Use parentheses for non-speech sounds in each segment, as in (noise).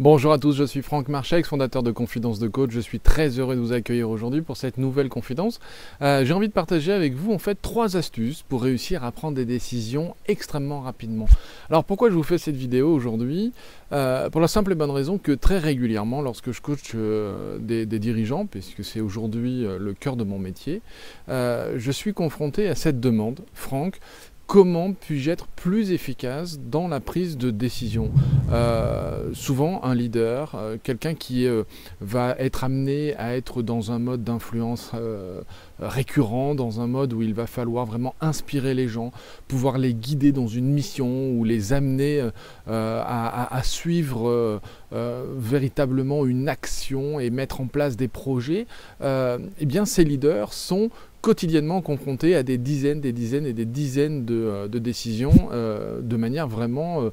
Bonjour à tous, je suis Franck Marchex, fondateur de Confidence de Coach. Je suis très heureux de vous accueillir aujourd'hui pour cette nouvelle confidence. Euh, j'ai envie de partager avec vous en fait trois astuces pour réussir à prendre des décisions extrêmement rapidement. Alors pourquoi je vous fais cette vidéo aujourd'hui? Euh, Pour la simple et bonne raison que très régulièrement, lorsque je coach euh, des, des, dirigeants, puisque c'est aujourd'hui le cœur de mon métier, je suis confronté à cette demande. Franck, comment puis-je être plus efficace dans la prise de décision? Euh, Souvent, un leader, euh, quelqu'un qui euh, va être amené à être dans un mode d'influence récurrent, dans un mode où il va falloir vraiment inspirer les gens, pouvoir les guider dans une mission ou les amener à, à, suivre véritablement une action et mettre en place des projets, eh bien ces leaders sont quotidiennement confrontés à des dizaines, des dizaines et des dizaines de, euh, décisions euh, de manière vraiment euh,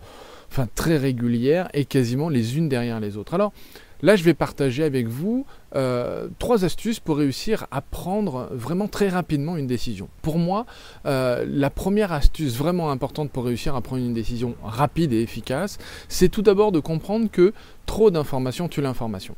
très régulière et quasiment les unes derrière les autres. Alors là, je vais partager avec vous trois astuces pour réussir à prendre vraiment très rapidement une décision. Pour moi, la première astuce vraiment importante pour réussir à prendre une décision rapide et efficace, c'est tout d'abord de comprendre que trop d'informations tue l'information.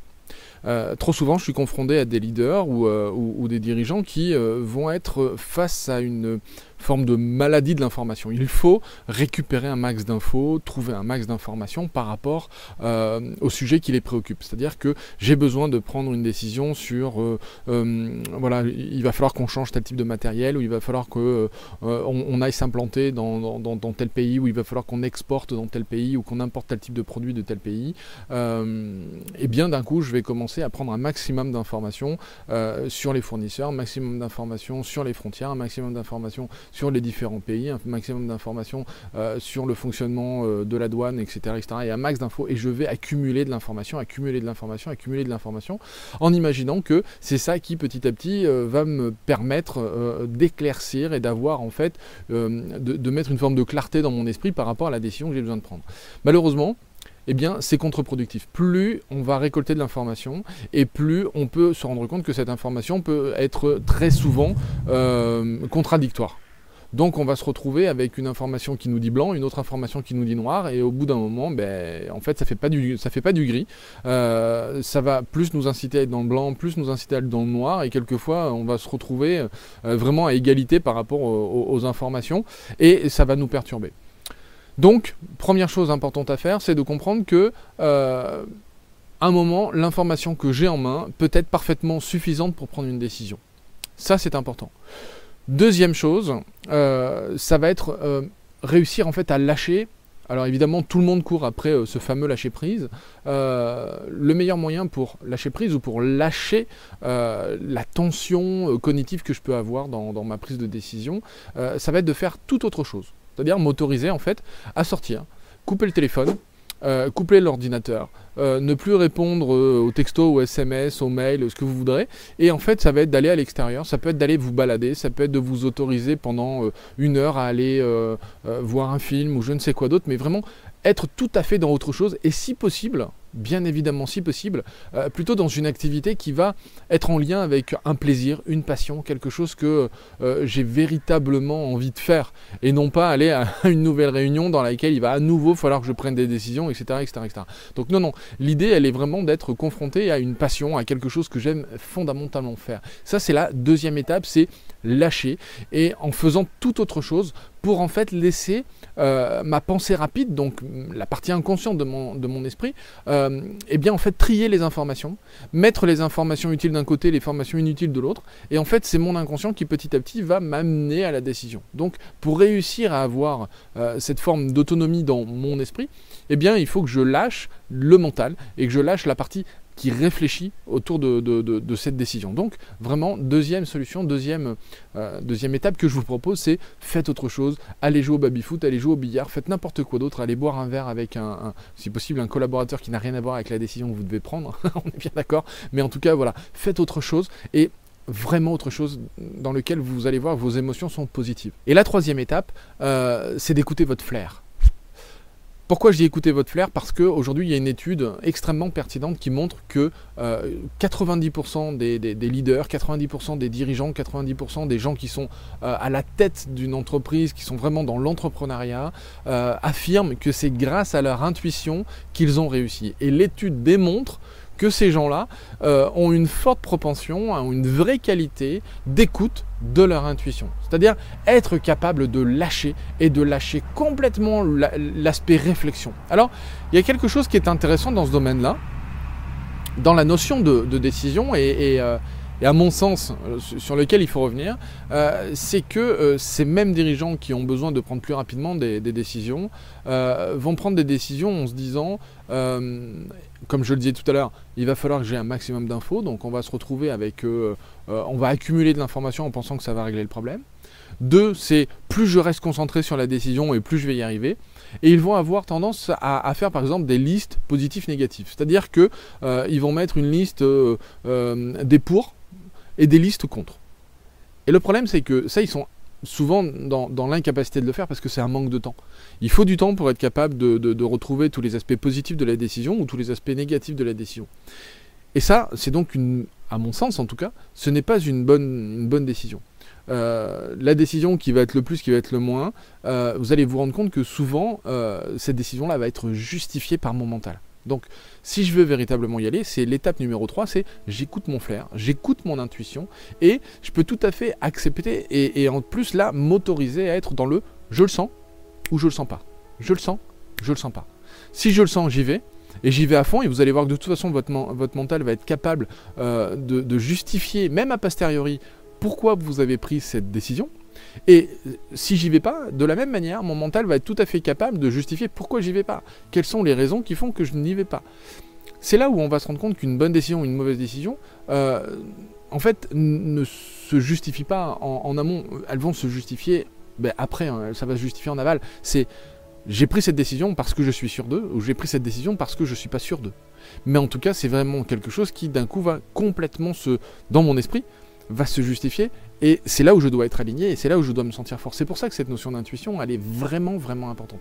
Euh, trop souvent, je suis confronté à des leaders ou, euh, des dirigeants qui euh, vont être face à une forme de maladie de l'information. Il faut récupérer un max d'infos, trouver un max d'informations par rapport au sujet qui les préoccupe. C'est-à-dire que j'ai besoin de prendre une décision sur, voilà, il va falloir qu'on change tel type de matériel, ou il va falloir qu'on on aille s'implanter dans, tel pays, ou il va falloir qu'on exporte dans tel pays, ou qu'on importe tel type de produit de tel pays. et bien d'un coup, je vais commencer à prendre un maximum d'informations euh, sur les fournisseurs, un maximum d'informations sur les frontières, un maximum d'informations sur les différents pays, un maximum d'informations euh, sur le fonctionnement euh, de la douane, etc., etc. Et un max d'infos. Et je vais accumuler de l'information, accumuler de l'information, accumuler de l'information, en imaginant que c'est ça qui petit à petit va me permettre d'éclaircir et d'avoir en fait, de, mettre une forme de clarté dans mon esprit par rapport à la décision que j'ai besoin de prendre. Malheureusement, eh bien c'est contre-productif. Plus on va récolter de l'information et plus on peut se rendre compte que cette information peut être très souvent euh, contradictoire. Donc on va se retrouver avec une information qui nous dit blanc, une autre information qui nous dit noir, et au bout d'un moment, ben, en fait, ça fait fait pas du gris. Euh, ça va plus nous inciter à être dans le blanc, plus nous inciter à être dans le noir, et quelquefois on va se retrouver euh, vraiment à égalité par rapport aux informations, et ça va nous perturber. Donc, première chose importante à faire, c'est de comprendre que euh, un moment, l'information que j'ai en main peut être parfaitement suffisante pour prendre une décision. Ça, c'est important. Deuxième chose, euh, ça va être euh, réussir en fait à lâcher. Alors évidemment, tout le monde court après ce fameux lâcher prise. le meilleur moyen pour lâcher prise ou pour lâcher la tension cognitive que je peux avoir dans, ma prise de décision, ça va être de faire tout autre chose. C'est-à-dire m'autoriser en fait à sortir, couper le téléphone, euh, couper l'ordinateur, euh, ne plus répondre euh, aux textos, aux SMS, aux mails, ce que vous voudrez. Et en fait, ça va être d'aller à l'extérieur, ça peut être d'aller vous balader, ça peut être de vous autoriser pendant une heure à aller voir un film ou je ne sais quoi d'autre, mais vraiment être tout à fait dans autre chose et si possible, bien évidemment si possible, euh, plutôt dans une activité qui va être en lien avec un plaisir, une passion, quelque chose que euh, j'ai véritablement envie de faire et non pas aller à (laughs) une nouvelle réunion dans laquelle il va à nouveau falloir que je prenne des décisions, etc. etc., etc. Donc non, non, l'idée elle est vraiment d'être confronté à une passion, à quelque chose que j'aime fondamentalement faire. Ça c'est la deuxième étape, c'est lâcher et en faisant tout autre chose pour en fait laisser euh, ma pensée rapide, donc la partie inconsciente de mon, esprit, euh, eh bien en fait trier les informations, mettre les informations utiles d'un côté, les informations inutiles de l'autre, et en fait c'est mon inconscient qui petit à petit va m'amener à la décision. Donc pour réussir à avoir euh, cette forme d'autonomie dans mon esprit, eh bien il faut que je lâche le mental et que je lâche la partie qui réfléchit autour de, cette décision. Donc vraiment, deuxième solution, deuxième, euh, deuxième étape que je vous propose, c'est faites autre chose, allez jouer au baby-foot, allez jouer au billard, faites n'importe quoi d'autre, allez boire un verre avec un, si possible, un collaborateur qui n'a rien à voir avec la décision que vous devez prendre, (laughs) on est bien d'accord, mais en tout cas, voilà, faites autre chose et vraiment autre chose dans lequel vous allez voir vos émotions sont positives. Et la troisième étape, euh, c'est d'écouter votre flair Pourquoi je dis écoutez votre flair? Parce qu'aujourd'hui, il y a une étude extrêmement pertinente qui montre que 90% des, leaders, 90% des dirigeants, 90% des gens qui sont à la tête d'une entreprise, qui sont vraiment dans l'entrepreneuriat, affirment que c'est grâce à leur intuition qu'ils ont réussi. Et l'étude démontre que ces gens-là euh, ont une forte propension, ont une vraie qualité d'écoute de leur intuition. C'est-à-dire être capable de lâcher et de lâcher complètement l'aspect réflexion. Alors, il y a quelque chose qui est intéressant dans ce domaine-là, dans la notion de, décision et, euh, et à mon sens, euh, sur lequel il faut revenir, euh, c'est que euh, ces mêmes dirigeants qui ont besoin de prendre plus rapidement des, décisions vont prendre des décisions en se disant, comme je le disais tout à l'heure, il va falloir que j'ai un maximum d'infos, donc on va se retrouver avec, on va accumuler de l'information en pensant que ça va régler le problème. Deux, c'est plus je reste concentré sur la décision et plus je vais y arriver. Et ils vont avoir tendance à, faire par exemple des listes positifs négatifs. C'est-à-dire qu'ils vont mettre une liste des pour et des listes contre. Et le problème, c'est que ça, ils sont souvent dans, l'incapacité de le faire parce que c'est un manque de temps. Il faut du temps pour être capable de, retrouver tous les aspects positifs de la décision ou tous les aspects négatifs de la décision. Et ça, c'est donc une, à mon sens en tout cas, ce n'est pas une bonne, décision. Euh, la décision qui va être le plus, qui va être le moins, euh, vous allez vous rendre compte que souvent, euh, cette décision-là va être justifiée par mon mental. Donc, si je veux véritablement y aller, c'est l'étape numéro 3, c'est j'écoute mon flair, j'écoute mon intuition, et je peux tout à fait accepter, et, en plus là, m'autoriser à être dans le je le sens ou je le sens pas. Je le sens, je le sens pas. Si je le sens, j'y vais, et j'y vais à fond, et vous allez voir que de toute façon, votre, votre mental va être capable euh, de justifier, même a posteriori, pourquoi vous avez pris cette décision, et euh, si j'y vais pas, de la même manière, mon mental va être tout à fait capable de justifier pourquoi j'y vais pas. Quelles sont les raisons qui font que je n'y vais pas. C'est là où on va se rendre compte qu'une bonne décision ou une mauvaise décision, euh, en fait, ne se justifie pas en, amont. Elles vont se justifier ben, après, hein, ça va se justifier en aval. C'est j'ai pris cette décision parce que je suis sûr d'eux, ou j'ai pris cette décision parce que je ne suis pas sûr d'eux. Mais en tout cas, c'est vraiment quelque chose qui, d'un coup, va complètement se, dans mon esprit, va se justifier. Et c'est là où je dois être aligné et c'est là où je dois me sentir fort. C'est pour ça que cette notion d'intuition, elle est vraiment, vraiment importante.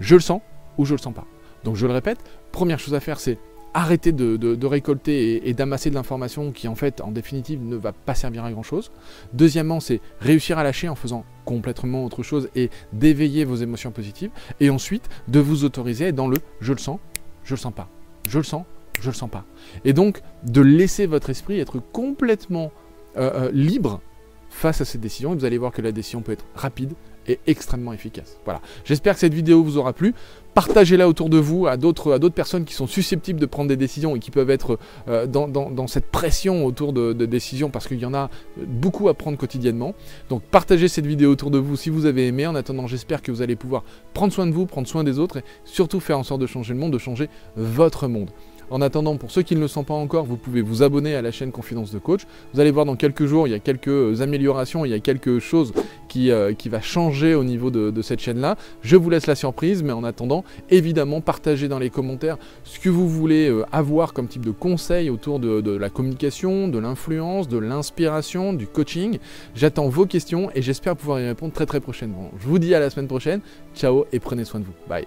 Je le sens ou je le sens pas. Donc je le répète, première chose à faire, c'est arrêter de, récolter et, d'amasser de l'information qui en fait en définitive ne va pas servir à grand chose. Deuxièmement, c'est réussir à lâcher en faisant complètement autre chose et d'éveiller vos émotions positives. Et ensuite, de vous autoriser dans le je le sens, je le sens pas. Je le sens, je le sens pas. Et donc de laisser votre esprit être complètement euh, euh, libre face à cette décision. Et vous allez voir que la décision peut être rapide et extrêmement efficace. Voilà. J'espère que cette vidéo vous aura plu. Partagez-la autour de vous à d'autres, personnes qui sont susceptibles de prendre des décisions et qui peuvent être euh, dans, cette pression autour de décisions parce qu'il y en a beaucoup à prendre quotidiennement. Donc partagez cette vidéo autour de vous si vous avez aimé. En attendant, j'espère que vous allez pouvoir prendre soin de vous, prendre soin des autres et surtout faire en sorte de changer le monde, de changer votre monde. En attendant, pour ceux qui ne le sont pas encore, vous pouvez vous abonner à la chaîne Confidence de Coach. Vous allez voir dans quelques jours, il y a quelques améliorations, il y a quelque chose qui, euh, va changer au niveau de, cette chaîne-là. Je vous laisse la surprise, mais en attendant, évidemment, partagez dans les commentaires ce que vous voulez euh, avoir comme type de conseils autour de, la communication, de l'influence, de l'inspiration, du coaching. J'attends vos questions et j'espère pouvoir y répondre très très prochainement. Je vous dis à la semaine prochaine. Ciao et prenez soin de vous. Bye.